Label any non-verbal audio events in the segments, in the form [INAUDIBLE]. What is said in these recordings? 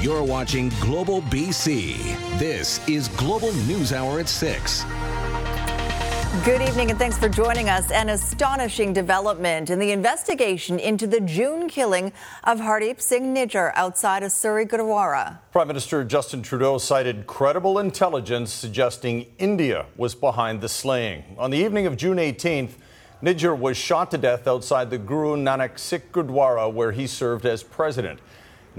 You're watching Global BC. This is Global News Hour at 6. Good evening and thanks for joining us. An astonishing development in the investigation into the June killing of Hardeep Singh Nijjar outside of Surrey, Gurdwara. Prime Minister Justin Trudeau cited credible intelligence suggesting India was behind the slaying. On the evening of June 18th, Nijjar was shot to death outside the Guru Nanak Sikh Gurdwara where he served as president.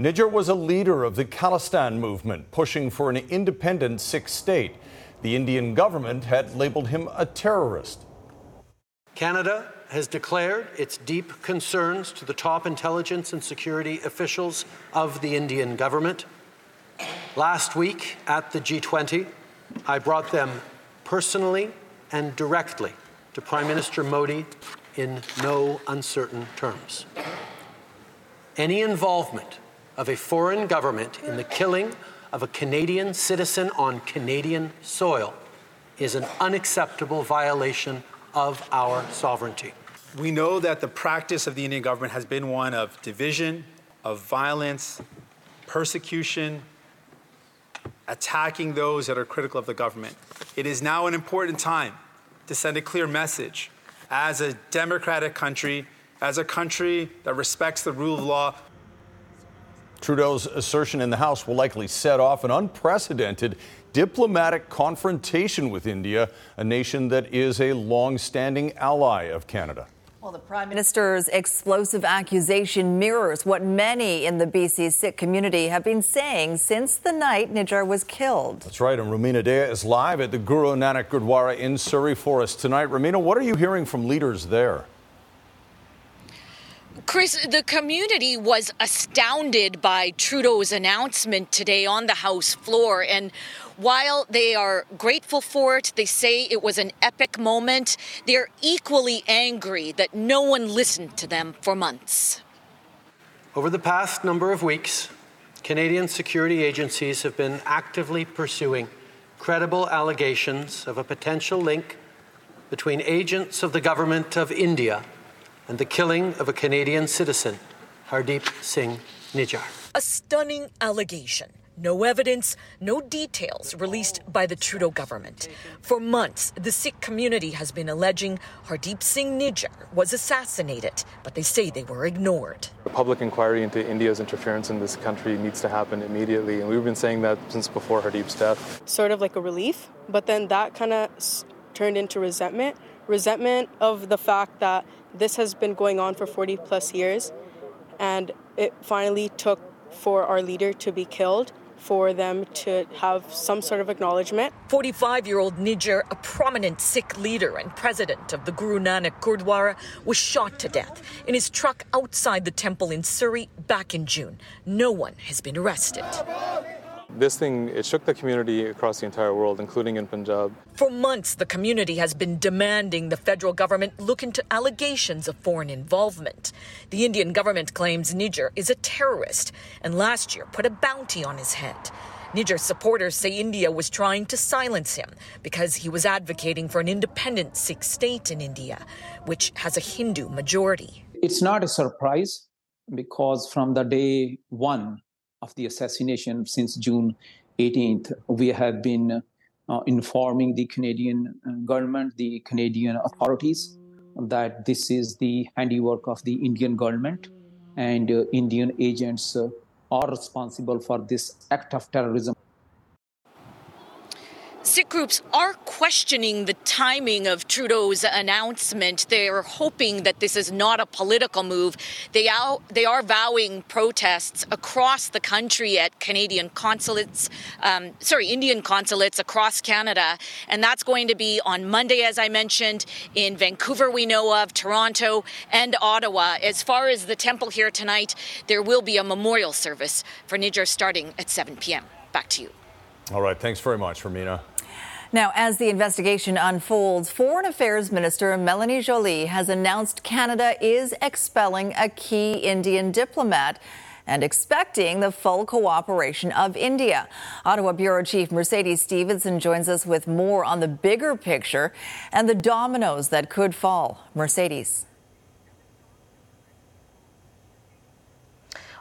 Nijjar was a leader of the Khalistan movement, pushing for an independent Sikh state. The Indian government had labeled him a terrorist. Canada has declared its deep concerns to the top intelligence and security officials of the Indian government. Last week at the G20, I brought them personally and directly to Prime Minister Modi in no uncertain terms. Any involvement of a foreign government in the killing of a Canadian citizen on Canadian soil is an unacceptable violation of our sovereignty. We know that the practice of the Indian government has been one of division, of violence, persecution, attacking those that are critical of the government. It is now an important time to send a clear message as a democratic country, as a country that respects the rule of law. Trudeau's assertion in the House will likely set off an unprecedented diplomatic confrontation with India, a nation that is a long standing ally of Canada. Well, the Prime Minister's explosive accusation mirrors what many in the BC Sikh community have been saying since the night Nijjar was killed. That's right, and Rumina Daya is live at the Guru Nanak Gurdwara in Surrey Forest tonight. Rumina, what are you hearing from leaders there? Chris, the community was astounded by Trudeau's announcement today on the House floor. And while they are grateful for it, they say it was an epic moment, they're equally angry that no one listened to them for months. Over the past number of weeks, Canadian security agencies have been actively pursuing credible allegations of a potential link between agents of the government of India and the killing of a Canadian citizen, Hardeep Singh Nijjar. A stunning allegation. No evidence, no details released by the Trudeau government. For months, the Sikh community has been alleging Hardeep Singh Nijjar was assassinated, but they say they were ignored. A public inquiry into India's interference in this country needs to happen immediately, and we've been saying that since before Hardeep's death. Sort of like a relief, but then that kind of s- turned into resentment. Resentment of the fact that this has been going on for 40 plus years, and it finally took for our leader to be killed for them to have some sort of acknowledgement. 45 year old Nijjar, a prominent Sikh leader and president of the Guru Nanak Gurdwara, was shot to death in his truck outside the temple in Surrey back in June. No one has been arrested. This thing, it shook the community across the entire world, including in Punjab. For months, the community has been demanding the federal government look into allegations of foreign involvement. The Indian government claims Nijjar is a terrorist and last year put a bounty on his head. Nijjar's supporters say India was trying to silence him because he was advocating for an independent Sikh state in India, which has a Hindu majority. It's not a surprise because from the day one of the assassination since June 18th, we have been uh, informing the Canadian uh, government, the Canadian authorities, that this is the handiwork of the Indian government and uh, Indian agents uh, are responsible for this act of terrorism. Sikh groups are questioning the timing of Trudeau's announcement. They're hoping that this is not a political move. They are, they are vowing protests across the country at Canadian consulates, um, sorry, Indian consulates across Canada. And that's going to be on Monday, as I mentioned, in Vancouver, we know of, Toronto, and Ottawa. As far as the temple here tonight, there will be a memorial service for Nijjar starting at 7 p.m. Back to you. All right, thanks very much, Rumina. Now, as the investigation unfolds, Foreign Affairs Minister Melanie Joly has announced Canada is expelling a key Indian diplomat and expecting the full cooperation of India. Ottawa Bureau Chief Mercedes Stevenson joins us with more on the bigger picture and the dominoes that could fall. Mercedes.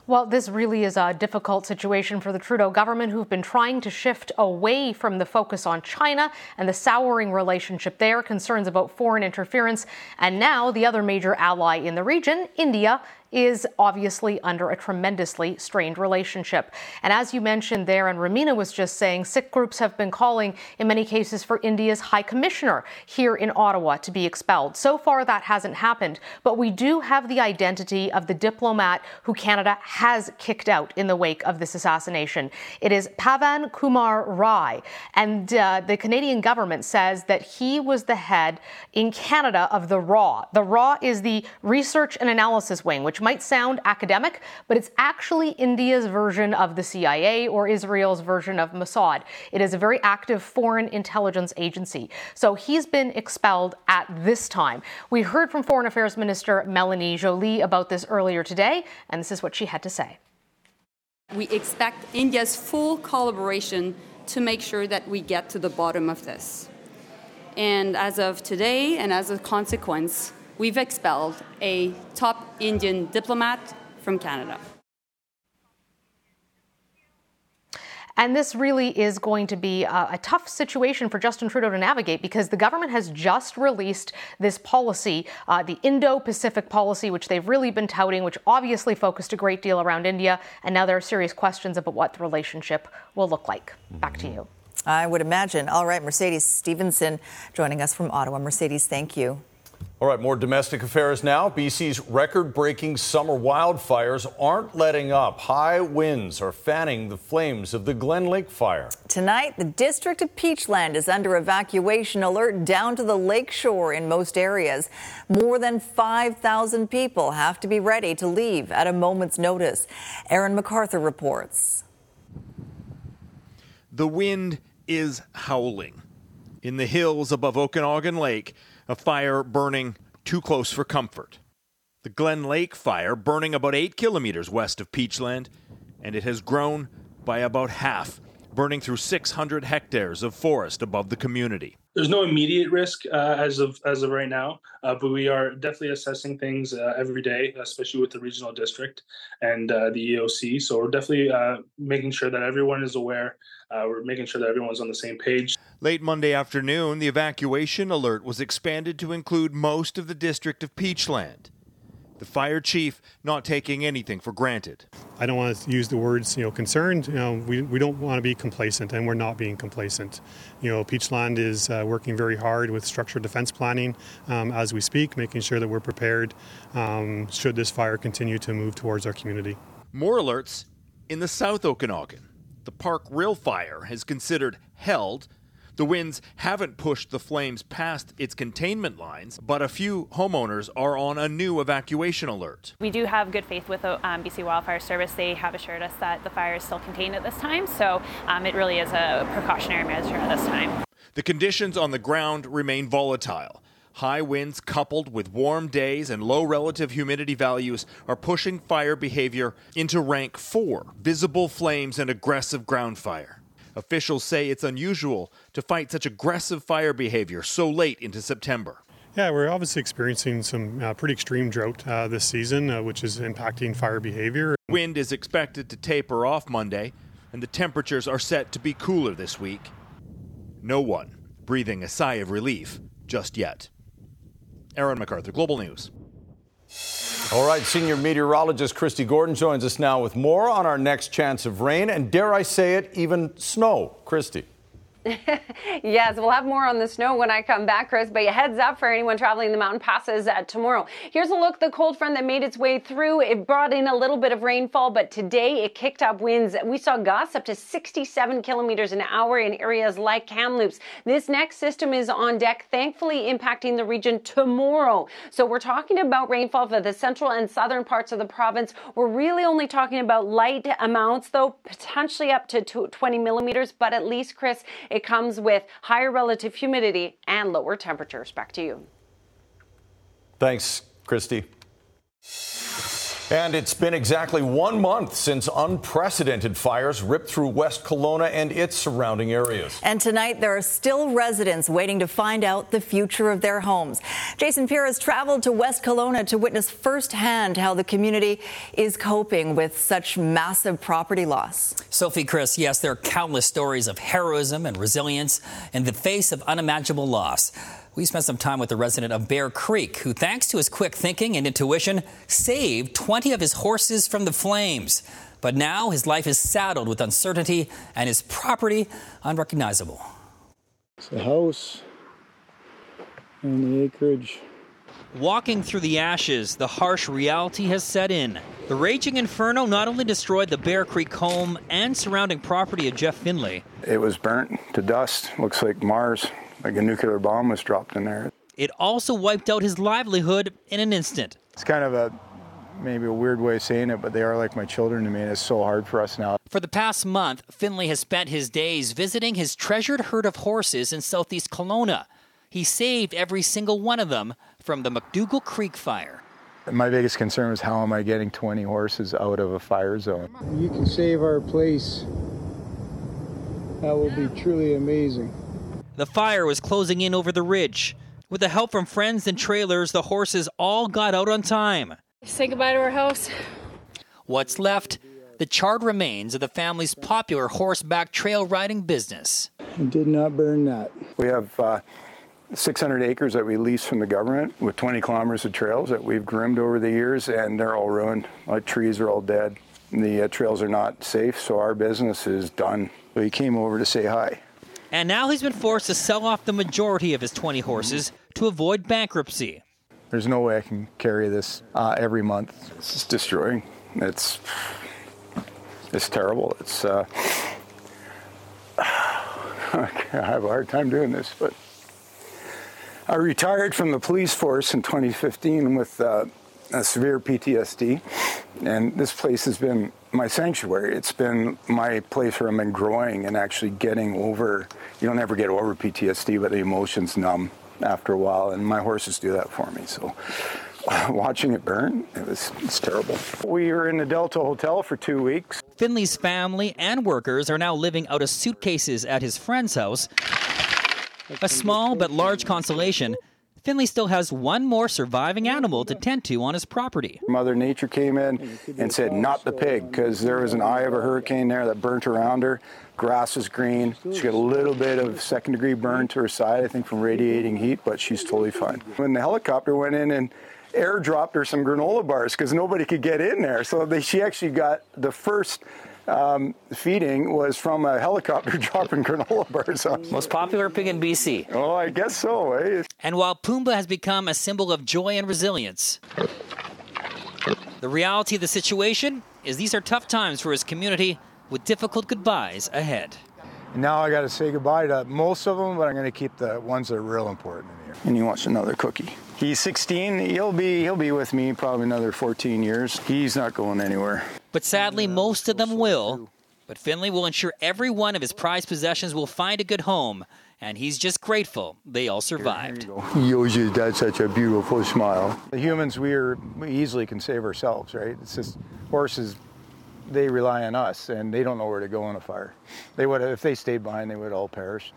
Well, this really is a difficult situation for the Trudeau government, who've been trying to shift away from the focus on China and the souring relationship there, concerns about foreign interference, and now the other major ally in the region, India, is obviously under a tremendously strained relationship. And as you mentioned there, and Rumina was just saying, Sikh groups have been calling, in many cases, for India's High Commissioner here in Ottawa to be expelled. So far, that hasn't happened, but we do have the identity of the diplomat who Canada has kicked out in the wake of this assassination. It is Pavan Kumar Rai, and uh, the Canadian government says that he was the head in Canada of the RAW. The RAW is the Research and Analysis Wing, which might sound academic, but it's actually India's version of the CIA or Israel's version of Mossad. It is a very active foreign intelligence agency. So he's been expelled at this time. We heard from Foreign Affairs Minister Melanie Joly about this earlier today, and this is what she had to say. We expect India's full collaboration to make sure that we get to the bottom of this. And as of today, and as a consequence, we've expelled a top Indian diplomat from Canada. And this really is going to be a, a, tough situation for Justin Trudeau to navigate because the government has just released this policy, uh, the Indo Pacific policy, which they've really been touting, which obviously focused a great deal around India. And now there are serious questions about what the relationship will look like. Back to you. I would imagine. All right, Mercedes Stevenson joining us from Ottawa. Mercedes, thank you. All right, more domestic affairs now. BC's record breaking summer wildfires aren't letting up. High winds are fanning the flames of the Glen Lake fire. Tonight, the district of Peachland is under evacuation alert down to the lakeshore in most areas. More than 5,000 people have to be ready to leave at a moment's notice. Aaron MacArthur reports. The wind is howling. In the hills above Okanagan Lake, a fire burning too close for comfort. The Glen Lake fire burning about 8 kilometers west of Peachland, and it has grown by about half, burning through 600 hectares of forest above the community. There's no immediate risk uh, as of as of right now, uh, but we are definitely assessing things uh, every day, especially with the regional district and uh, the EOC. So we're definitely uh, making sure that everyone is aware uh, we're making sure that everyone's on the same page. Late Monday afternoon, the evacuation alert was expanded to include most of the district of Peachland. The fire chief not taking anything for granted. I don't want to use the words, you know, concerned. You know, we, we don't want to be complacent, and we're not being complacent. You know, Peachland is uh, working very hard with structured defense planning um, as we speak, making sure that we're prepared um, should this fire continue to move towards our community. More alerts in the South Okanagan the Park Rill fire has considered held. The winds haven't pushed the flames past its containment lines, but a few homeowners are on a new evacuation alert. We do have good faith with the um, BC Wildfire Service. They have assured us that the fire is still contained at this time, so um, it really is a precautionary measure at this time. The conditions on the ground remain volatile. High winds coupled with warm days and low relative humidity values are pushing fire behavior into rank 4 visible flames and aggressive ground fire. Officials say it's unusual to fight such aggressive fire behavior so late into September. Yeah, we're obviously experiencing some uh, pretty extreme drought uh, this season, uh, which is impacting fire behavior. Wind is expected to taper off Monday, and the temperatures are set to be cooler this week. No one breathing a sigh of relief just yet. Aaron MacArthur, Global News. All right, senior meteorologist Kristi Gordon joins us now with more on our next chance of rain and, dare I say it, even snow. Kristi. Yes, we'll have more on the snow when I come back, Chris. But heads up for anyone traveling the mountain passes uh, tomorrow. Here's a look the cold front that made its way through. It brought in a little bit of rainfall, but today it kicked up winds. We saw gusts up to 67 kilometers an hour in areas like Kamloops. This next system is on deck, thankfully impacting the region tomorrow. So we're talking about rainfall for the central and southern parts of the province. We're really only talking about light amounts, though, potentially up to 20 millimeters. But at least, Chris, it comes with higher relative humidity and lower temperatures. Back to you. Thanks, Kristi. And it's been exactly one month since unprecedented fires ripped through West Kelowna and its surrounding areas. And tonight, there are still residents waiting to find out the future of their homes. Jason Pierre has traveled to West Kelowna to witness firsthand how the community is coping with such massive property loss. Sophie, Chris, yes, there are countless stories of heroism and resilience in the face of unimaginable loss. We spent some time with the resident of Bear Creek, who, thanks to his quick thinking and intuition, saved 20 of his horses from the flames. But now his life is saddled with uncertainty and his property unrecognizable. It's the house and the acreage. Walking through the ashes, the harsh reality has set in. The raging inferno not only destroyed the Bear Creek home and surrounding property of Jeff Finley. It was burnt to dust. Looks like Mars like a nuclear bomb was dropped in there. It also wiped out his livelihood in an instant. It's kind of a maybe a weird way of saying it, but they are like my children to me, and it's so hard for us now. For the past month, Finley has spent his days visiting his treasured herd of horses in southeast Kelowna. He saved every single one of them from the McDougall Creek fire. My biggest concern was how am I getting 20 horses out of a fire zone? You can save our place. That will be truly amazing. The fire was closing in over the ridge. With the help from friends and trailers, the horses all got out on time. Say goodbye to our house. What's left? The charred remains of the family's popular horseback trail riding business. I did not burn that. We have uh, 600 acres that we lease from the government with 20 kilometers of trails that we've groomed over the years, and they're all ruined. Our trees are all dead. The uh, trails are not safe, so our business is done. We came over to say hi. And now he's been forced to sell off the majority of his 20 horses to avoid bankruptcy. There's no way I can carry this uh, every month. It's destroying. It's it's terrible. It's uh, [SIGHS] I have a hard time doing this, but I retired from the police force in 2015 with uh, a severe PTSD, and this place has been my sanctuary. It's been my place where I've been growing and actually getting over. You don't ever get over PTSD, but the emotions numb after a while, and my horses do that for me. So [SIGHS] watching it burn, it was it's terrible. We were in the Delta Hotel for two weeks. Finley's family and workers are now living out of suitcases at his friend's house. A small but large consolation Finley still has one more surviving animal to tend to on his property. Mother Nature came in and said, not the pig, because there was an eye of a hurricane there that burnt around her. Grass is green. She got a little bit of second degree burn to her side, I think, from radiating heat, but she's totally fine. When the helicopter went in and airdropped her some granola bars because nobody could get in there. So they, she actually got the first um, feeding was from a helicopter [LAUGHS] dropping granola bars on. Most popular pig in BC. Oh, I guess so. Eh? And while Pumbaa has become a symbol of joy and resilience, the reality of the situation is these are tough times for his community with difficult goodbyes ahead. Now I got to say goodbye to most of them, but I'm going to keep the ones that are real important in here. And he wants another cookie. He's 16. He'll be he'll be with me probably another 14 years. He's not going anywhere. But sadly, most of them will. But Finley will ensure every one of his prized possessions will find a good home, and he's just grateful they all survived. He owes you that such a beautiful smile. The humans, we are we easily can save ourselves, right? It's just horses. They rely on us, and they don't know where to go in a fire. They would, if they stayed behind, they would all perish.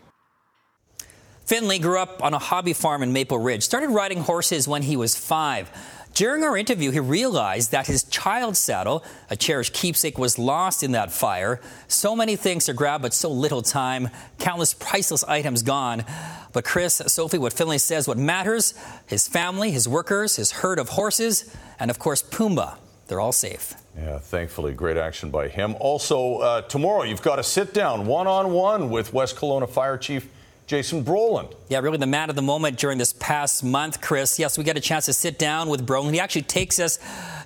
Finley grew up on a hobby farm in Maple Ridge, started riding horses when he was five. During our interview, he realized that his child saddle, a cherished keepsake, was lost in that fire. So many things to grab, but so little time. Countless priceless items gone. But Chris, Sophie, what Finley says, what matters, his family, his workers, his herd of horses, and of course, Pumbaa. They're all safe. Yeah, thankfully, great action by him. Also, uh, tomorrow you've got to sit down one on one with West Kelowna Fire Chief Jason Brolund. Yeah, really the man of the moment during this past month, Chris. Yes, we get a chance to sit down with Brolund. He actually takes us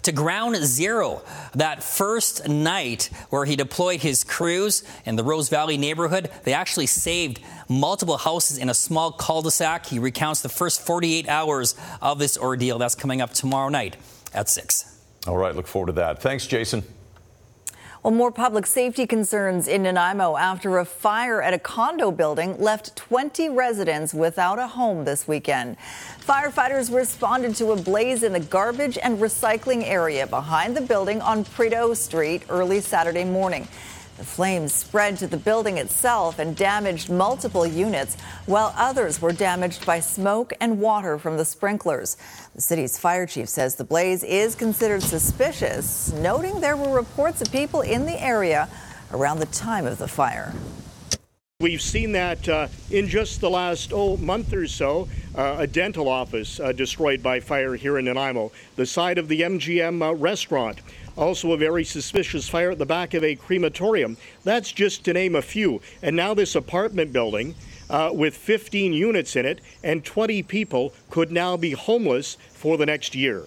to ground zero, that first night where he deployed his crews in the Rose Valley neighborhood. They actually saved multiple houses in a small cul de sac. He recounts the first 48 hours of this ordeal. That's coming up tomorrow night at 6. All right, look forward to that. Thanks, Jason. Well, more public safety concerns in Nanaimo after a fire at a condo building left 20 residents without a home this weekend. Firefighters responded to a blaze in the garbage and recycling area behind the building on Prideaux Street early Saturday morning. The flames spread to the building itself and damaged multiple units, while others were damaged by smoke and water from the sprinklers. The city's fire chief says the blaze is considered suspicious, noting there were reports of people in the area around the time of the fire. We've seen that uh, in just the last oh, month or so, uh, a dental office uh, destroyed by fire here in Nanaimo, the side of the MGM uh, restaurant. Also, a very suspicious fire at the back of a crematorium. That's just to name a few. And now, this apartment building uh, with 15 units in it and 20 people could now be homeless for the next year.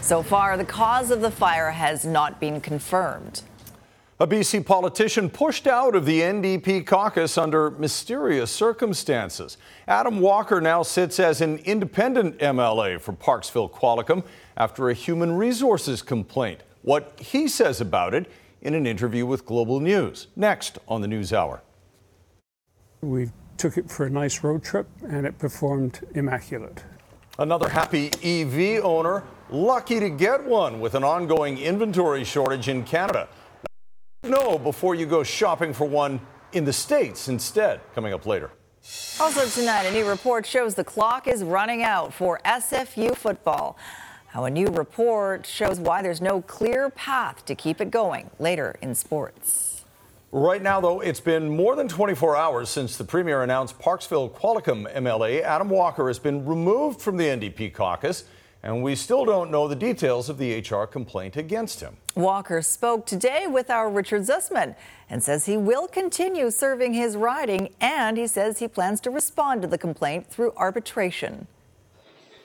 So far, the cause of the fire has not been confirmed. A BC politician pushed out of the NDP caucus under mysterious circumstances. Adam Walker now sits as an independent MLA for Parksville Qualicum after a human resources complaint what he says about it in an interview with Global News. Next on the News Hour. We took it for a nice road trip and it performed immaculate. Another happy EV owner, lucky to get one with an ongoing inventory shortage in Canada. No, before you go shopping for one in the States instead, coming up later. Also tonight, a new report shows the clock is running out for SFU football. How a new report shows why there's no clear path to keep it going later in sports. Right now, though, it's been more than 24 hours since the premier announced Parksville Qualicum MLA Adam Walker has been removed from the NDP caucus, and we still don't know the details of the HR complaint against him. Walker spoke today with our Richard Zussman and says he will continue serving his riding, and he says he plans to respond to the complaint through arbitration.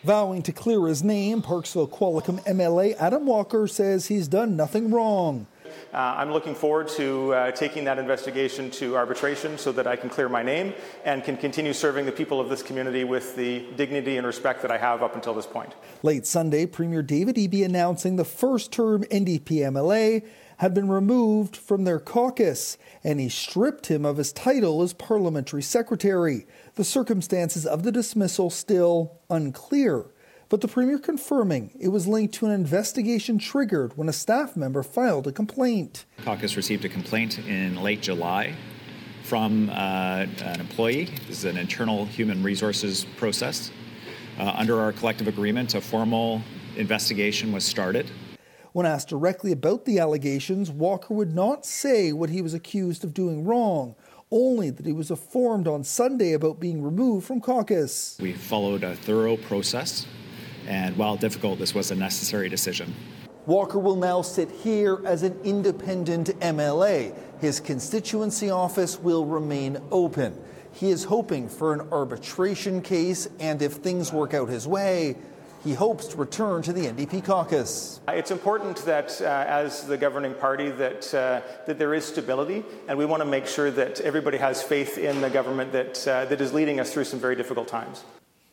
Vowing to clear his name, Parksville Qualicum MLA Adam Walker says he's done nothing wrong. Uh, I'm looking forward to uh, taking that investigation to arbitration so that I can clear my name and can continue serving the people of this community with the dignity and respect that I have up until this point. Late Sunday, Premier David Eby announcing the first term NDP MLA had been removed from their caucus, and he stripped him of his title as parliamentary secretary. The circumstances of the dismissal still unclear, but the Premier confirming it was linked to an investigation triggered when a staff member filed a complaint. The caucus received a complaint in late July from uh, an employee. This is an internal human resources process. Uh, under our collective agreement, a formal investigation was started. When asked directly about the allegations, Walker would not say what he was accused of doing wrong, only that he was informed on Sunday about being removed from caucus. We followed a thorough process, and while difficult, this was a necessary decision. Walker will now sit here as an independent MLA. His constituency office will remain open. He is hoping for an arbitration case, and if things work out his way, he hopes to return to the NDP caucus. It's important that, uh, as the governing party, that uh, that there is stability, and we want to make sure that everybody has faith in the government that uh, that is leading us through some very difficult times.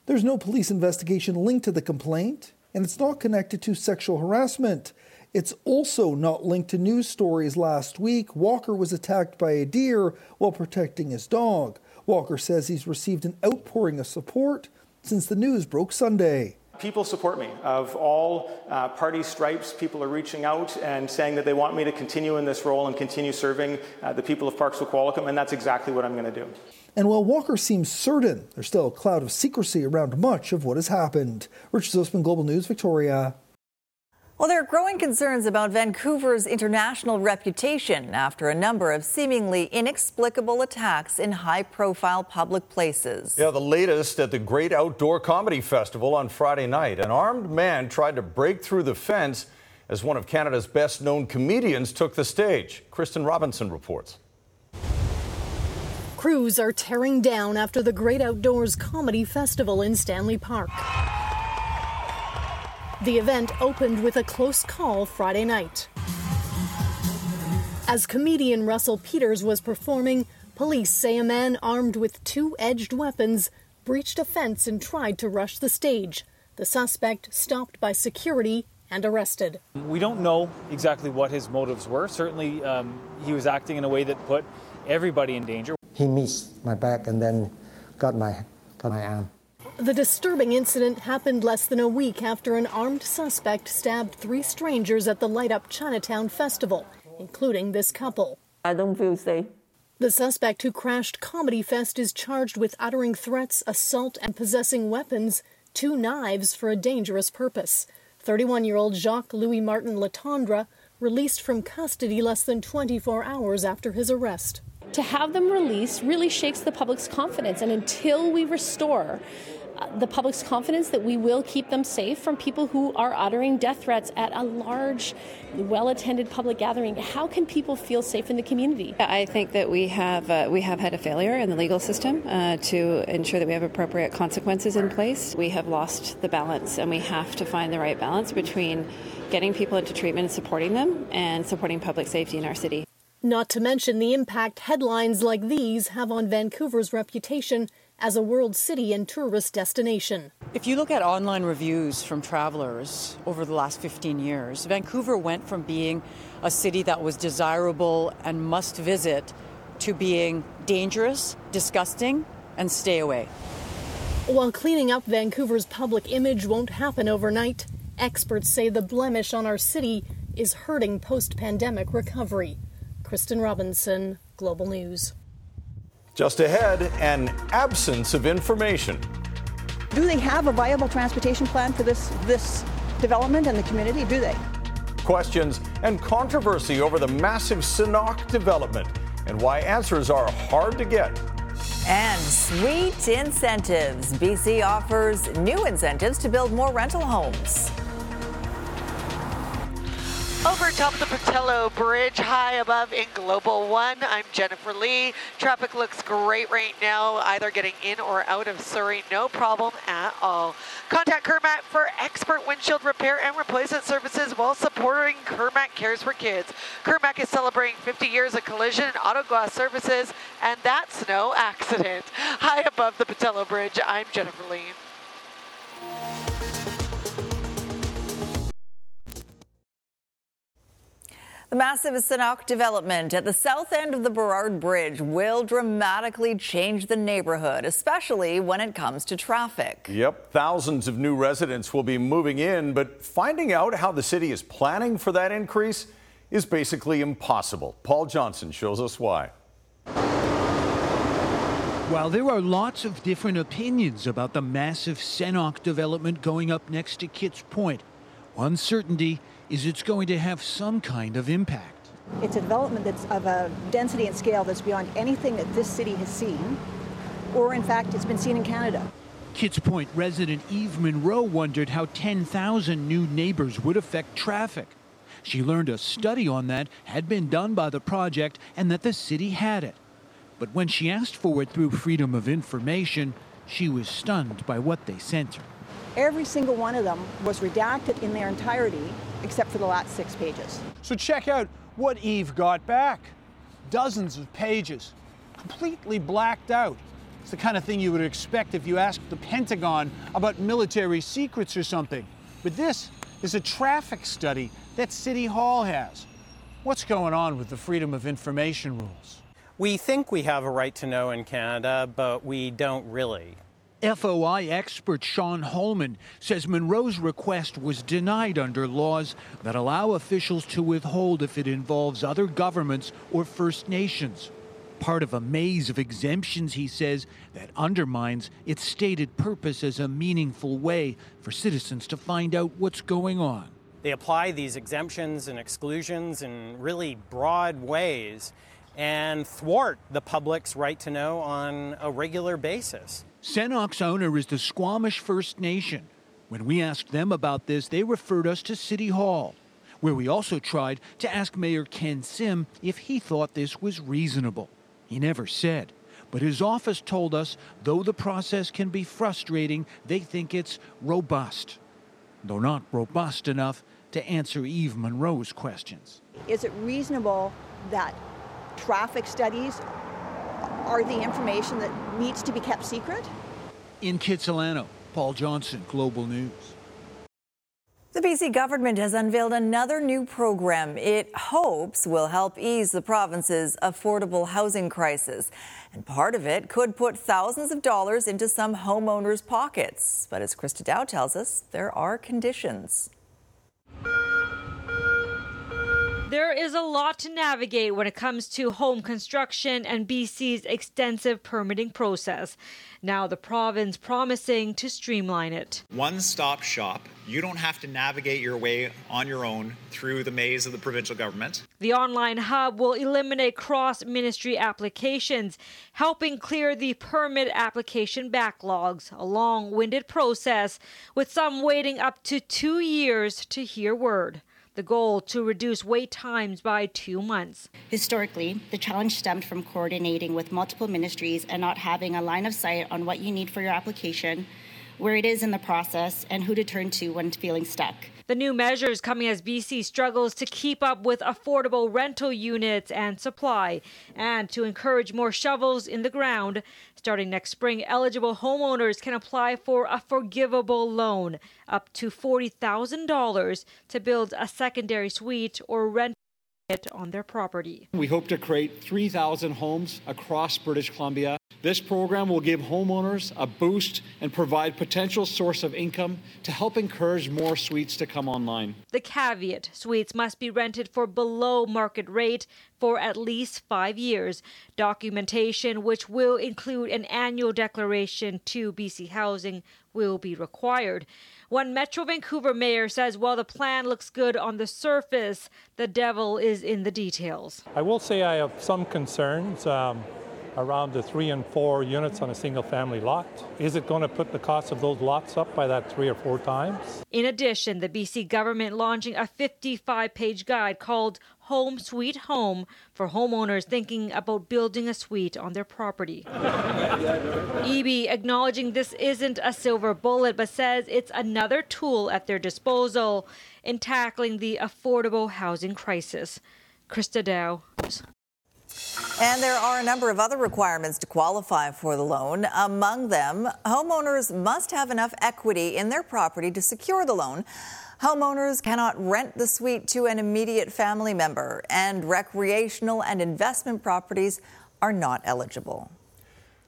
There's no police investigation linked to the complaint, and it's not connected to sexual harassment. It's also not linked to news stories last week. Walker was attacked by a deer while protecting his dog. Walker says he's received an outpouring of support since the news broke Sunday people support me of all uh, party stripes. People are reaching out and saying that they want me to continue in this role and continue serving uh, the people of Parksville Qualicum, and that's exactly what I'm going to do. And while Walker seems certain, there's still a cloud of secrecy around much of what has happened. Richard Zussman, Global News, Victoria. Well, there are growing concerns about Vancouver's international reputation after a number of seemingly inexplicable attacks in high profile public places. Yeah, the latest at the Great Outdoor Comedy Festival on Friday night. An armed man tried to break through the fence as one of Canada's best known comedians took the stage. Kristen Robinson reports. Crews are tearing down after the Great Outdoors Comedy Festival in Stanley Park. The event opened with a close call Friday night. As comedian Russell Peters was performing, police say a man armed with two edged weapons breached a fence and tried to rush the stage. The suspect stopped by security and arrested. We don't know exactly what his motives were. Certainly, um, he was acting in a way that put everybody in danger. He missed my back and then got my, got my arm. The disturbing incident happened less than a week after an armed suspect stabbed three strangers at the Light Up Chinatown Festival, including this couple. I don't feel safe. The suspect who crashed Comedy Fest is charged with uttering threats, assault, and possessing weapons, two knives for a dangerous purpose. 31 year old Jacques Louis Martin Latendre released from custody less than 24 hours after his arrest. To have them released really shakes the public's confidence, and until we restore the public's confidence that we will keep them safe from people who are uttering death threats at a large, well attended public gathering. How can people feel safe in the community? I think that we have, uh, we have had a failure in the legal system uh, to ensure that we have appropriate consequences in place. We have lost the balance, and we have to find the right balance between getting people into treatment and supporting them and supporting public safety in our city. Not to mention the impact headlines like these have on Vancouver's reputation as a world city and tourist destination. If you look at online reviews from travelers over the last 15 years, Vancouver went from being a city that was desirable and must visit to being dangerous, disgusting, and stay away. While cleaning up Vancouver's public image won't happen overnight, experts say the blemish on our city is hurting post pandemic recovery. Kristen Robinson, Global News. Just ahead, an absence of information. Do they have a viable transportation plan for this, this development and the community? Do they? Questions and controversy over the massive Senakw development and why answers are hard to get. And sweet incentives. BC offers new incentives to build more rental homes. Over top the Pattullo Bridge, high above in Global One, I'm Jennifer Lee. Traffic looks great right now, either getting in or out of Surrey, no problem at all. Contact Kirmac for expert windshield repair and replacement services while supporting Kirmac Cares for Kids. Kirmac is celebrating 50 years of collision and auto glass services, and that's no accident. [LAUGHS] High above the Pattullo Bridge, I'm Jennifer Lee. The massive Senakw development at the south end of the Burrard Bridge will dramatically change the neighborhood, especially when it comes to traffic. Yep, thousands of new residents will be moving in, but finding out how the city is planning for that increase is basically impossible. Paul Johnson shows us why. While there are lots of different opinions about the massive Senakw development going up next to Kits Point, one certainty is it's going to have some kind of impact. It's a development that's of a density and scale that's beyond anything that this city has seen, or in fact, it's been seen in Canada. Kits Point resident Eve Monroe wondered how 10,000 new neighbors would affect traffic. She learned a study on that had been done by the project and that the city had it. But when she asked for it through Freedom of Information, she was stunned by what they sent her. Every single one of them was redacted in their entirety except for the last six pages. So check out what Eve got back. Dozens of pages, completely blacked out. It's the kind of thing you would expect if you asked the Pentagon about military secrets or something. But this is a traffic study that City Hall has. What's going on with the Freedom of Information rules? We think we have a right to know in Canada, but we don't really. FOI expert Sean Holman says Monroe's request was denied under laws that allow officials to withhold if it involves other governments or First Nations. Part of a maze of exemptions, he says, that undermines its stated purpose as a meaningful way for citizens to find out what's going on. They apply these exemptions and exclusions in really broad ways and thwart the public's right to know on a regular basis. Senakw's owner is the Squamish First Nation. When we asked them about this, they referred us to City Hall, where we also tried to ask Mayor Ken Sim if he thought this was reasonable. He never said, but his office told us though the process can be frustrating, they think it's robust. Though not robust enough to answer Eve Monroe's questions. Is it reasonable that traffic studies are the information that needs to be kept secret? In Kitsilano, Paul Johnson, Global News. The BC government has unveiled another new program it hopes will help ease the province's affordable housing crisis. And part of it could put thousands of dollars into some homeowners' pockets. But as Christa Dao tells us, there are conditions. There is a lot to navigate when it comes to home construction and BC's extensive permitting process. Now, the province promising to streamline it. One stop shop. You don't have to navigate your way on your own through the maze of the provincial government. The online hub will eliminate cross ministry applications, helping clear the permit application backlogs, a long winded process, with some waiting up to two years to hear word. The goal to reduce wait times by two months. Historically, the challenge stemmed from coordinating with multiple ministries and not having a line of sight on what you need for your application, where it is in the process, and who to turn to when feeling stuck. The new measures coming as BC struggles to keep up with affordable rental units and supply and to encourage more shovels in the ground. Starting next spring, eligible homeowners can apply for a forgivable loan up to $40,000 to build a secondary suite or rent it on their property. We hope to create 3,000 homes across British Columbia. This program will give homeowners a boost and provide potential source of income to help encourage more suites to come online. The caveat suites must be rented for below market rate for at least five years. Documentation, which will include an annual declaration to BC Housing, will be required. One Metro Vancouver mayor says while the plan looks good on the surface, the devil is in the details. I will say I have some concerns um, around the three and four units on a single family lot. Is it going to put the cost of those lots up by that three or four times? In addition, the BC government launching a 55 page guide called Home Sweet Home for homeowners thinking about building a suite on their property. Eby acknowledging this isn't a silver bullet, but says it's another tool at their disposal in tackling the affordable housing crisis. Christa Dao. And there are a number of other requirements to qualify for the loan. Among them, homeowners must have enough equity in their property to secure the loan. Homeowners cannot rent the suite to an immediate family member, and recreational and investment properties are not eligible.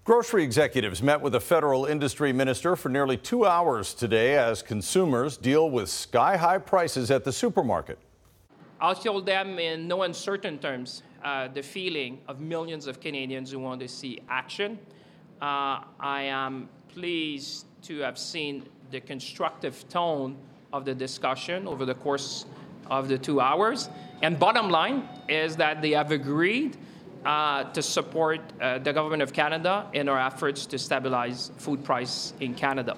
Grocery executives met with a federal industry minister for nearly two hours today as consumers deal with sky high prices at the supermarket. I'll tell them in no uncertain terms uh, the feeling of millions of Canadians who want to see action. Uh, I am pleased to have seen the constructive tone of the discussion over the course of the two hours. And bottom line is that they have agreed uh, to support uh, the government of Canada in our efforts to stabilize food price in Canada.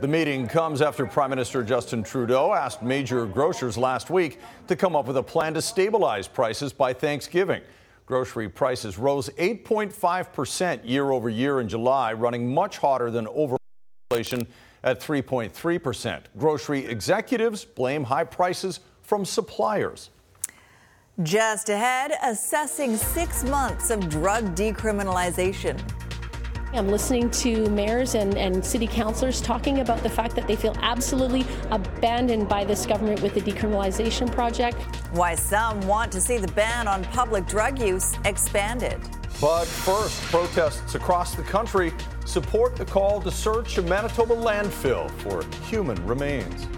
The meeting comes after Prime Minister Justin Trudeau asked major grocers last week to come up with a plan to stabilize prices by Thanksgiving. Grocery prices rose 8.5% year over year in July, running much hotter than overall inflation at 3.3%. Grocery executives blame high prices from suppliers. Just ahead, assessing six months of drug decriminalization. I'm listening to mayors and, and city councilors talking about the fact that they feel absolutely abandoned by this government with the decriminalization project. Why some want to see the ban on public drug use expanded. But first, protests across the country support the call to search a Manitoba landfill for human remains.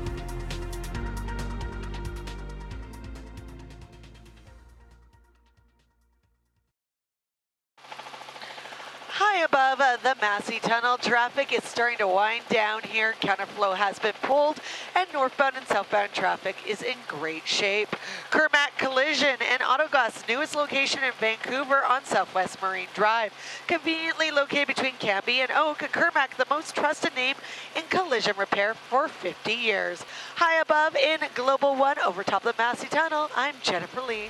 The Massey Tunnel, traffic is starting to wind down here. Counterflow has been pulled, and northbound and southbound traffic is in great shape. Kirmac Collision and Autoglass, newest location in Vancouver on Southwest Marine Drive. Conveniently located between Cambie and Oak, Kirmac, the most trusted name in collision repair for 50 years. High above in Global One, over top of the Massey Tunnel, I'm Jennifer Lee.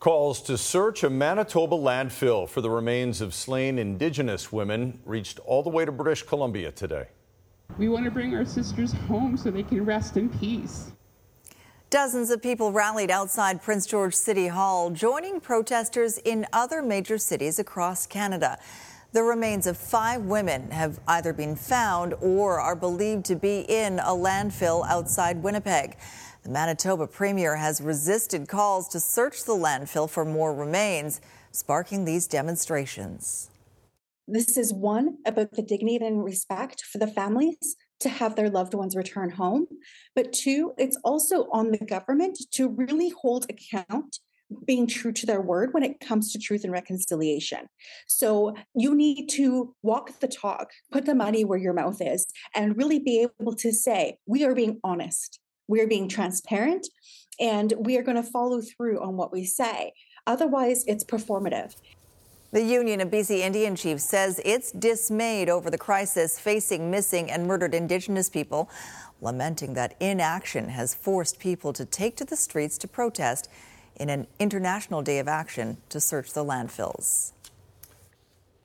Calls to search a Manitoba landfill for the remains of slain Indigenous women reached all the way to British Columbia today. We want to bring our sisters home so they can rest in peace. Dozens of people rallied outside Prince George City Hall, joining protesters in other major cities across Canada. The remains of five women have either been found or are believed to be in a landfill outside Winnipeg. The Manitoba Premier has resisted calls to search the landfill for more remains, sparking these demonstrations. This is one about the dignity and respect for the families to have their loved ones return home. But two, it's also on the government to really hold account being true to their word when it comes to truth and reconciliation. So you need to walk the talk, put the money where your mouth is, and really be able to say, we are being honest, we are being transparent, and we are going to follow through on what we say. Otherwise, it's performative. The Union of BC Indian Chiefs says it's dismayed over the crisis facing missing and murdered Indigenous people, lamenting that inaction has forced people to take to the streets to protest in an international day of action to search the landfills.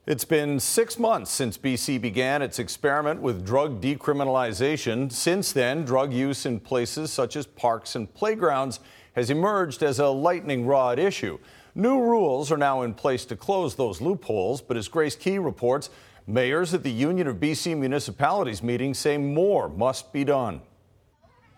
It's been six months since BC began its experiment with drug decriminalization. Since then, drug use in places such as parks and playgrounds has emerged as a lightning rod issue. New rules are now in place to close those loopholes, but as Grace Ke reports, mayors at the Union of BC Municipalities meeting say more must be done.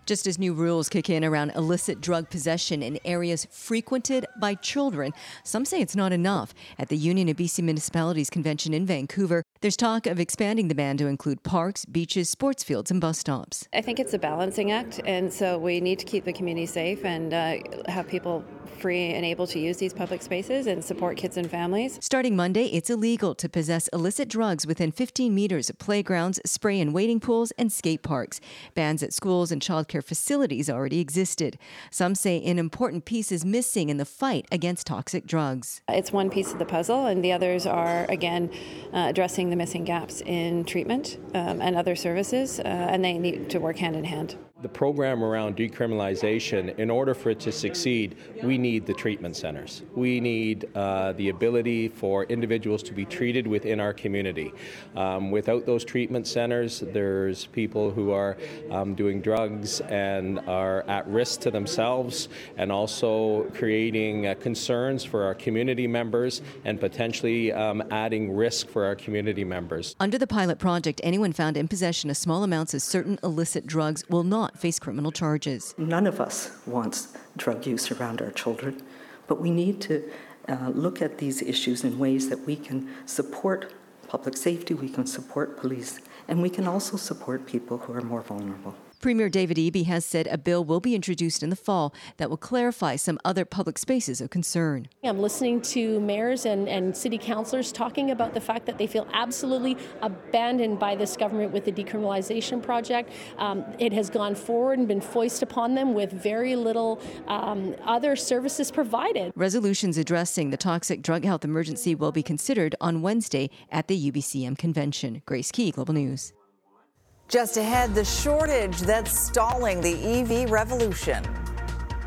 Just as new rules kick in around illicit drug possession in areas frequented by children, some say it's not enough. At the Union of BC Municipalities convention in Vancouver, there's talk of expanding the ban to include parks, beaches, sports fields, and bus stops. I think it's a balancing act, and so we need to keep the community safe and uh, have people free and able to use these public spaces and support kids and families. Starting Monday, it's illegal to possess illicit drugs within 15 meters of playgrounds, spray and waiting pools, and skate parks. Bans at schools and childcare facilities already existed. Some say an important piece is missing in the fight against toxic drugs. It's one piece of the puzzle, and the others are, again, uh, addressing the missing gaps in treatment um, and other services, uh, and they need to work hand in hand the program around decriminalization, in order for it to succeed, we need the treatment centers. We need uh, the ability for individuals to be treated within our community. Um, without those treatment centers, there's people who are um, doing drugs and are at risk to themselves and also creating uh, concerns for our community members and potentially um, adding risk for our community members. Under the pilot project, anyone found in possession of small amounts of certain illicit drugs will not not face criminal charges. None of us wants drug use around our children, but we need to uh, look at these issues in ways that we can support public safety, we can support police, and we can also support people who are more vulnerable. Premier David Eby has said a bill will be introduced in the fall that will clarify some other public spaces of concern. I'm listening to mayors and, and city councilors talking about the fact that they feel absolutely abandoned by this government with the decriminalization project. Um, it has gone forward and been foisted upon them with very little um, other services provided. Resolutions addressing the toxic drug health emergency will be considered on Wednesday at the UBCM convention. Grace Ke, Global News. Just ahead, the shortage that's stalling the EV revolution.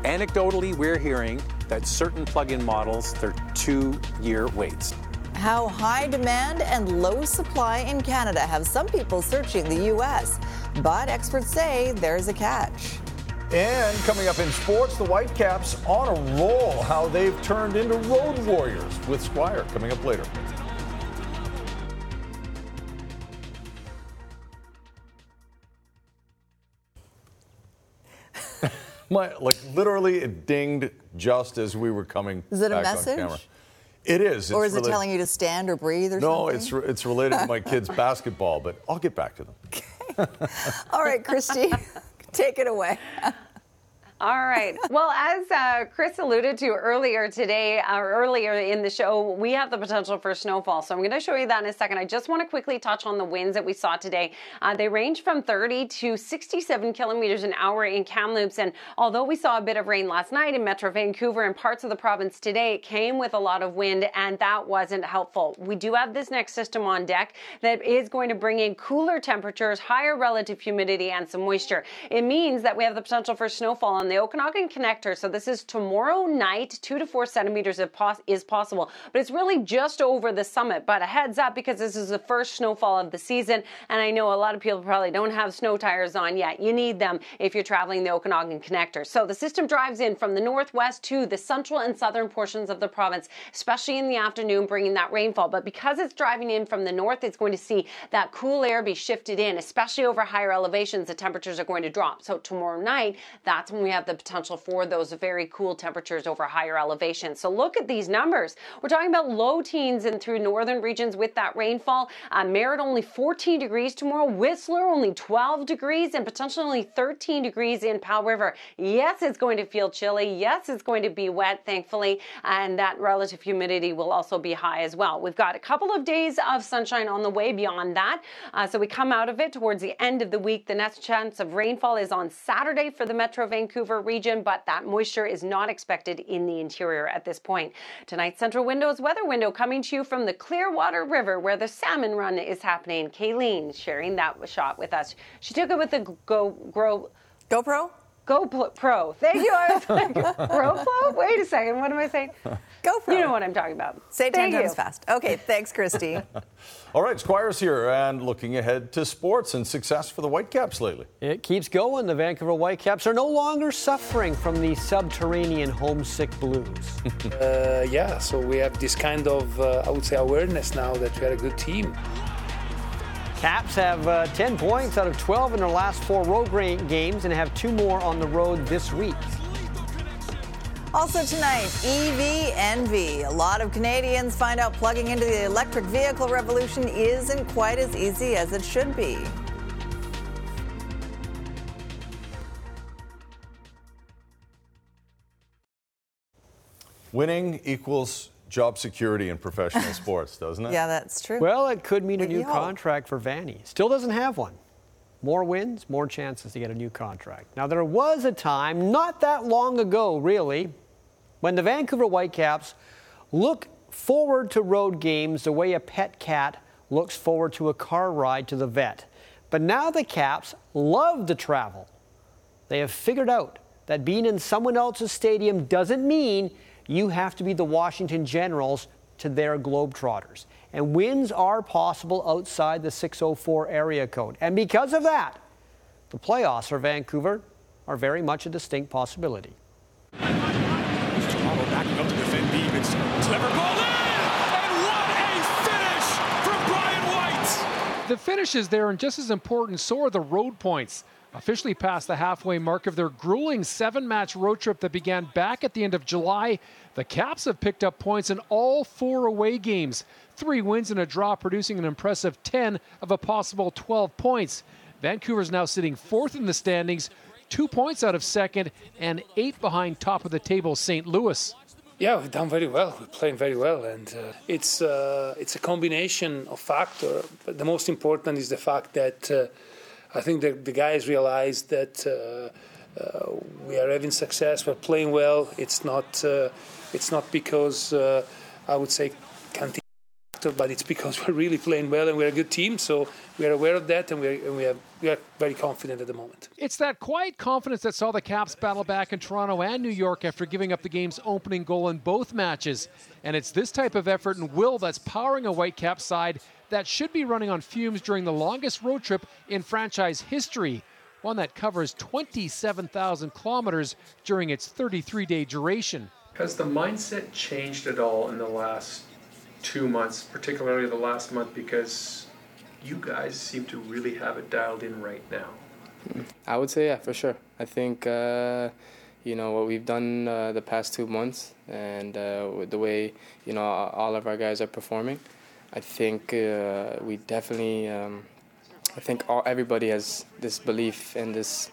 Anecdotally, we're hearing that certain plug in models, they're two year waits. How high demand and low supply in Canada have some people searching the U.S., but experts say there's a catch. And coming up in sports, the Whitecaps on a roll. How they've turned into road warriors with Squire coming up later. My, like literally, it dinged just as we were coming. Is it a message? It is. Or is it telling you to stand or breathe or something? no, something? it's re- it's related to my [LAUGHS] kids' basketball, but I'll get back to them. Okay. All right, Kristi, [LAUGHS] take it away. [LAUGHS] All right. Well, as uh, Chris alluded to earlier today, uh, earlier in the show, we have the potential for snowfall. So I'm going to show you that in a second. I just want to quickly touch on the winds that we saw today. Uh, they range from 30 to 67 kilometers an hour in Kamloops. And although we saw a bit of rain last night in Metro Vancouver and parts of the province today, it came with a lot of wind, and that wasn't helpful. We do have this next system on deck that is going to bring in cooler temperatures, higher relative humidity, and some moisture. It means that we have the potential for snowfall on the Okanagan Connector. So this is tomorrow night, two to four centimeters is possible, but it's really just over the summit. But a heads up because this is the first snowfall of the season, and I know a lot of people probably don't have snow tires on yet. You need them if you're traveling the Okanagan Connector. So the system drives in from the northwest to the central and southern portions of the province, especially in the afternoon, bringing that rainfall. But because it's driving in from the north, it's going to see that cool air be shifted in, especially over higher elevations. The temperatures are going to drop. So tomorrow night, that's when we have the potential for those very cool temperatures over higher elevations. So look at these numbers. We're talking about low teens and through northern regions with that rainfall. Uh, Merritt only 14 degrees tomorrow. Whistler only 12 degrees and potentially only 13 degrees in Powell River. Yes, it's going to feel chilly. Yes, it's going to be wet, thankfully, and that relative humidity will also be high as well. We've got a couple of days of sunshine on the way beyond that. Uh, so we come out of it towards the end of the week. The next chance of rainfall is on Saturday for the Metro Vancouver region, but that moisture is not expected in the interior at this point. Tonight's Centra Windows weather window coming to you from the Clearwater River where the salmon run is happening. Kayleen sharing that shot with us. She took it with the Go Grow GoPro? GoPro. Thank you. I was like, [LAUGHS] GoPro? Wait a second. What am I saying? GoPro. You know what I'm talking about. Say it 10 Thank times you. fast. Okay, thanks, Kristi. [LAUGHS] All right, Squires here and looking ahead to sports and success for the Whitecaps lately. It keeps going. The Vancouver Whitecaps are no longer suffering from the subterranean homesick blues. [LAUGHS] uh, yeah, so we have this kind of, uh, I would say, awareness now that we are a good team. Caps have uh, 10 points out of 12 in their last four road games and have two more on the road this week. Also tonight, EV envy. A lot of Canadians find out plugging into the electric vehicle revolution isn't quite as easy as it should be. Winning equals job security in professional [LAUGHS] sports, doesn't it? Yeah, that's true. Well, it could mean a new contract for Vanni. Still doesn't have one. More wins, more chances to get a new contract. Now, there was a time, not that long ago, really, when the Vancouver Whitecaps look forward to road games the way a pet cat looks forward to a car ride to the vet. But now the Caps love to travel. They have figured out that being in someone else's stadium doesn't mean you have to be the Washington Generals to their Globetrotters. And wins are possible outside the 604 area code. And because of that, the playoffs for Vancouver are very much a distinct possibility. Toronto backing up to defend Beebe. It's clever ball in! And what a finish from Brian White! The finish is there and just as important, so are the road points. Officially past the halfway mark of their grueling seven match road trip that began back at the end of July, the Caps have picked up points in all four away games. Three wins and a draw, producing an impressive 10 of a possible 12 points. Vancouver's now sitting fourth in the standings, two points out of second, and eight behind top of the table St. Louis. Yeah, we've done very well. We're playing very well, and uh, it's uh, it's a combination of factors. But the most important is the fact that uh, I think the, the guys realize that uh, uh, we are having success. We're playing well. It's not uh, it's not because I would say factor, but it's because [LAUGHS] we're really playing well and we're a good team. So we are aware of that, and we are, and we, we are very confident at the moment. It's that quiet confidence that saw the Caps battle back in Toronto and New York after giving up the game's opening goal in both matches. And it's this type of effort and will that's powering a Whitecap side that should be running on fumes during the longest road trip in franchise history, one that covers 27,000 kilometers during its 33 day duration. Has the mindset changed at all in the last two months, particularly the last month, because you guys seem to really have it dialed in right now? I would say yeah, for sure. I think uh, you know what we've done uh, the past two months, and uh, with the way you know all of our guys are performing. I think uh, we definitely. Um, I think all, everybody has this belief and this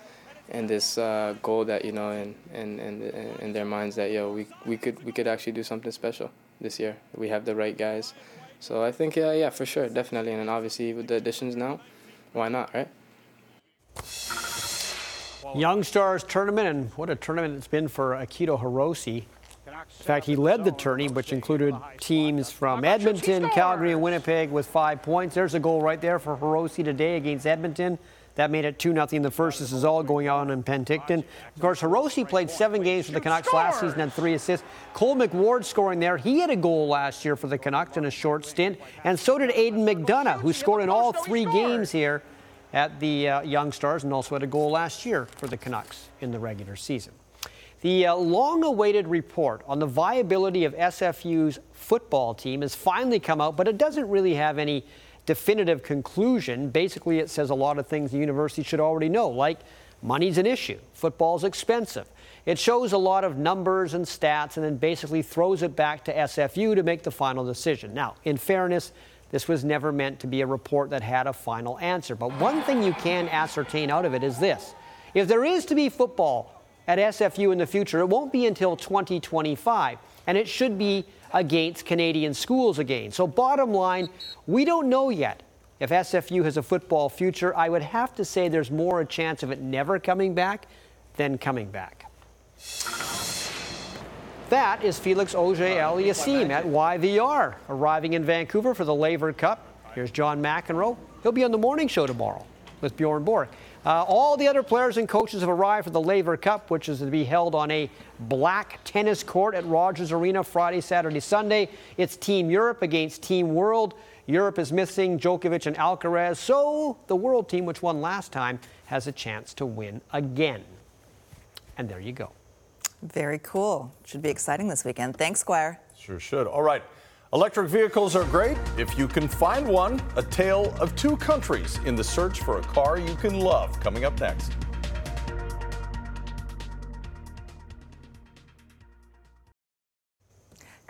and this uh, goal that you know in, in, in, in their minds that yo we, we could we could actually do something special this year. We have the right guys, so I think yeah yeah for sure definitely and then obviously with the additions now, why not right? Young Stars tournament, and what a tournament it's been for Akito Hirose. In fact, he led the tourney, which included teams from Edmonton, Calgary, and Winnipeg with five points. There's a goal right there for Hirose today against Edmonton. That made it 2 0 in the first. This is all going on in Penticton. Of course, Hirose played seven games for the Canucks last season, had three assists. Cole McWard scoring there. He had a goal last year for the Canucks in a short stint. And so did Aidan McDonough, who scored in all three games here at the uh, Young Stars and also had a goal last year for the Canucks in the regular season. The uh, long awaited report on the viability of SFU's football team has finally come out, but it doesn't really have any definitive conclusion. Basically, it says a lot of things the university should already know, like money's an issue, football's expensive. It shows a lot of numbers and stats and then basically throws it back to SFU to make the final decision. Now, in fairness, this was never meant to be a report that had a final answer. But one thing you can ascertain out of it is this if there is to be football at SFU in the future, it won't be until 2025, and it should be against Canadian schools again. So, bottom line, we don't know yet if SFU has a football future. I would have to say there's more a chance of it never coming back than coming back. That is Felix Auger Aliassime at YVR, arriving in Vancouver for the Laver Cup. Here's John McEnroe. He'll be on the morning show tomorrow with Bjorn Borg. Uh, all the other players and coaches have arrived for the Laver Cup, which is to be held on a black tennis court at Rogers Arena Friday, Saturday, Sunday. It's Team Europe against Team World. Europe is missing Djokovic and Alcaraz, so the World team, which won last time, has a chance to win again. And there you go. Very cool. Should be exciting this weekend. Thanks, Squire. Sure should. All right. Electric vehicles are great if you can find one. A tale of two countries in the search for a car you can love. Coming up next.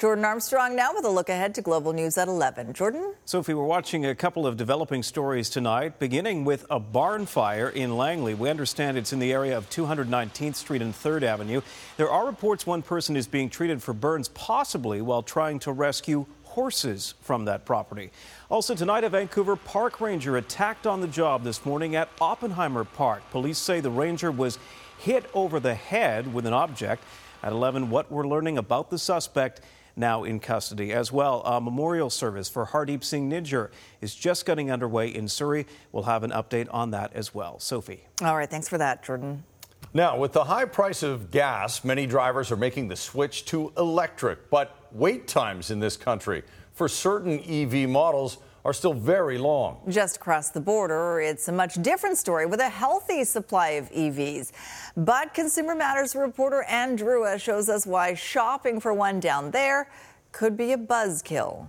Jordan Armstrong now with a look ahead to global news at 11. Jordan? Sophie, we're watching a couple of developing stories tonight, beginning with a barn fire in Langley. We understand it's in the area of 219th Street and 3rd Avenue. There are reports one person is being treated for burns, possibly while trying to rescue horses from that property. Also tonight, a Vancouver park ranger attacked on the job this morning at Oppenheimer Park. Police say the ranger was hit over the head with an object. At 11, what we're learning about the suspect now in custody. As well, a memorial service for Hardeep Singh Nijjar is just getting underway in Surrey. We'll have an update on that as well. Sophie. All right, thanks for that, Jordan. Now, with the high price of gas, many drivers are making the switch to electric, but wait times in this country for certain EV models are still very long. Just across the border, it's a much different story with a healthy supply of EVs. But Consumer Matters reporter Anne Drewa shows us why shopping for one down there could be a buzzkill.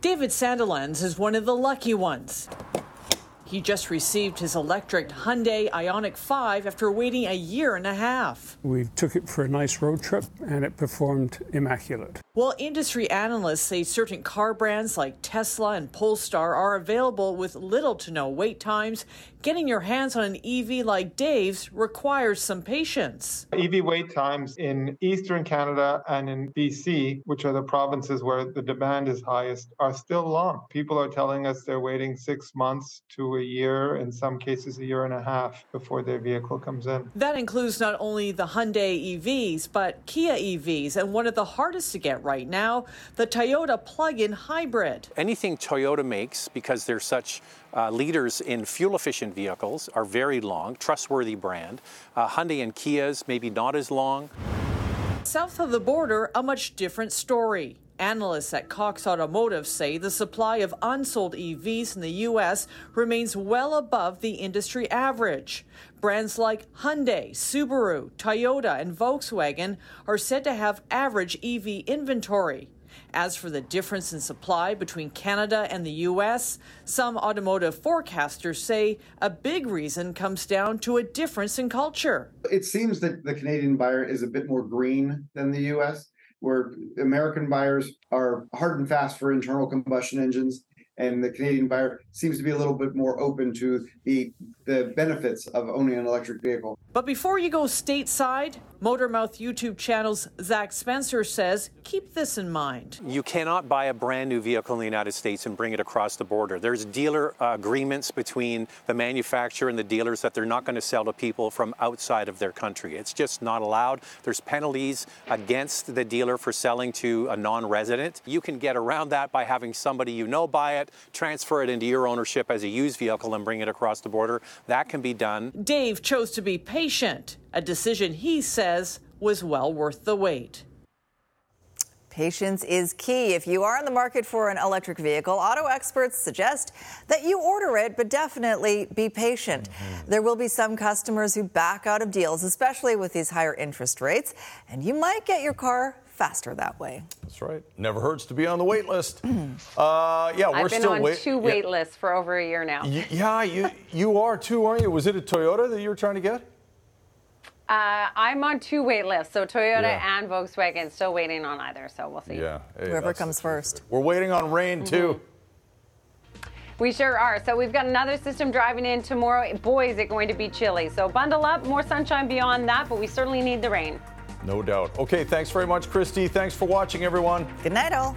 David Sandilands is one of the lucky ones. He just received his electric Hyundai Ioniq 5 after waiting a year and a half. We took it for a nice road trip and it performed immaculate. While industry analysts say certain car brands like Tesla and Polestar are available with little to no wait times, getting your hands on an EV like Dave's requires some patience. EV wait times in eastern Canada and in BC, which are the provinces where the demand is highest, are still long. People are telling us they're waiting six months to a year, in some cases, a year and a half before their vehicle comes in. That includes not only the Hyundai EVs, but Kia EVs, and one of the hardest to get right now, the Toyota plug in hybrid. Anything Toyota makes, because they're such uh, leaders in fuel efficient vehicles, are very long, trustworthy brand. Uh, Hyundai and Kias, maybe not as long. South of the border, a much different story. Analysts at Cox Automotive say the supply of unsold EVs in the U.S. remains well above the industry average. Brands like Hyundai, Subaru, Toyota, and Volkswagen are said to have average EV inventory. As for the difference in supply between Canada and the U.S., some automotive forecasters say a big reason comes down to a difference in culture. It seems that the Canadian buyer is a bit more green than the U.S where American buyers are hard and fast for internal combustion engines, and the Canadian buyer seems to be a little bit more open to the the benefits of owning an electric vehicle. But before you go stateside, Motormouth YouTube channel's Zack Spencer says keep this in mind. You cannot buy a brand new vehicle in the United States and bring it across the border. There's dealer uh, agreements between the manufacturer and the dealers that they're not going to sell to people from outside of their country. It's just not allowed. There's penalties against the dealer for selling to a non resident. You can get around that by having somebody you know buy it, transfer it into your ownership as a used vehicle, and bring it across the border. That can be done. Dave chose to be patient, a decision he says was well worth the wait. Patience is key. If you are in the market for an electric vehicle, auto experts suggest that you order it, but definitely be patient. Mm-hmm. There will be some customers who back out of deals, especially with these higher interest rates, and you might get your car faster that way. That's right. Never hurts to be on the wait list. uh, yeah, we're I've been still on wait- two wait lists for over a year now. Y- yeah, you you are too, aren't you? Was it a Toyota that you were trying to get? Uh, I'm on two wait lists, so Toyota Yeah. and Volkswagen. Still waiting on either, so we'll see. Yeah. hey, Whoever comes first. We're waiting on rain too. We sure are. So we've got another system driving in tomorrow. Boy, is it going to be chilly. So bundle up. More sunshine beyond that, but we certainly need the rain. No doubt. Okay, thanks very much, Kristi. Thanks for watching, everyone. Good night, all.